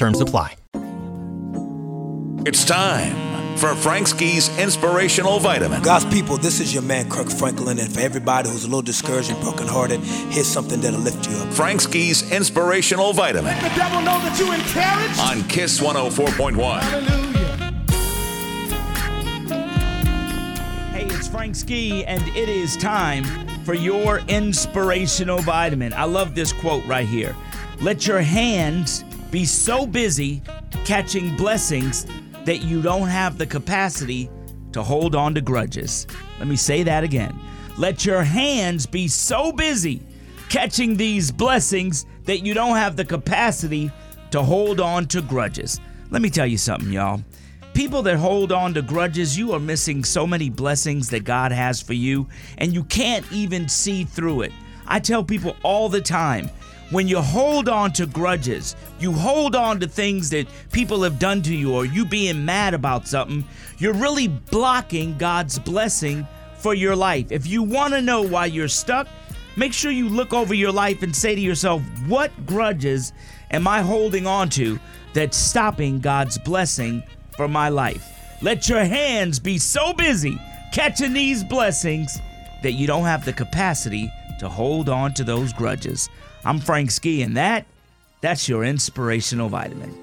Terms apply. It's time for Frank Ski's Inspirational Vitamin. God's people, this is your man Kirk Franklin, and for everybody who's a little discouraged and brokenhearted, here's something that'll lift you up. Frank Ski's Inspirational Vitamin. Let the devil know that you encouraged. On Kiss 104.1. Hallelujah. Hey, it's Frank Ski, and it is time for your inspirational vitamin. I love this quote right here. Let your hands be so busy catching blessings that you don't have the capacity to hold on to grudges. Let me say that again. Let your hands be so busy catching these blessings that you don't have the capacity to hold on to grudges. Let me tell you something, y'all. People that hold on to grudges, you are missing so many blessings that God has for you, and you can't even see through it. I tell people all the time when you hold on to grudges, you hold on to things that people have done to you, or you being mad about something, you're really blocking God's blessing for your life. If you want to know why you're stuck, make sure you look over your life and say to yourself, what grudges am I holding on to that's stopping God's blessing for my life? Let your hands be so busy catching these blessings that you don't have the capacity to hold on to those grudges. I'm Frank Ski, and that, that's your inspirational vitamin.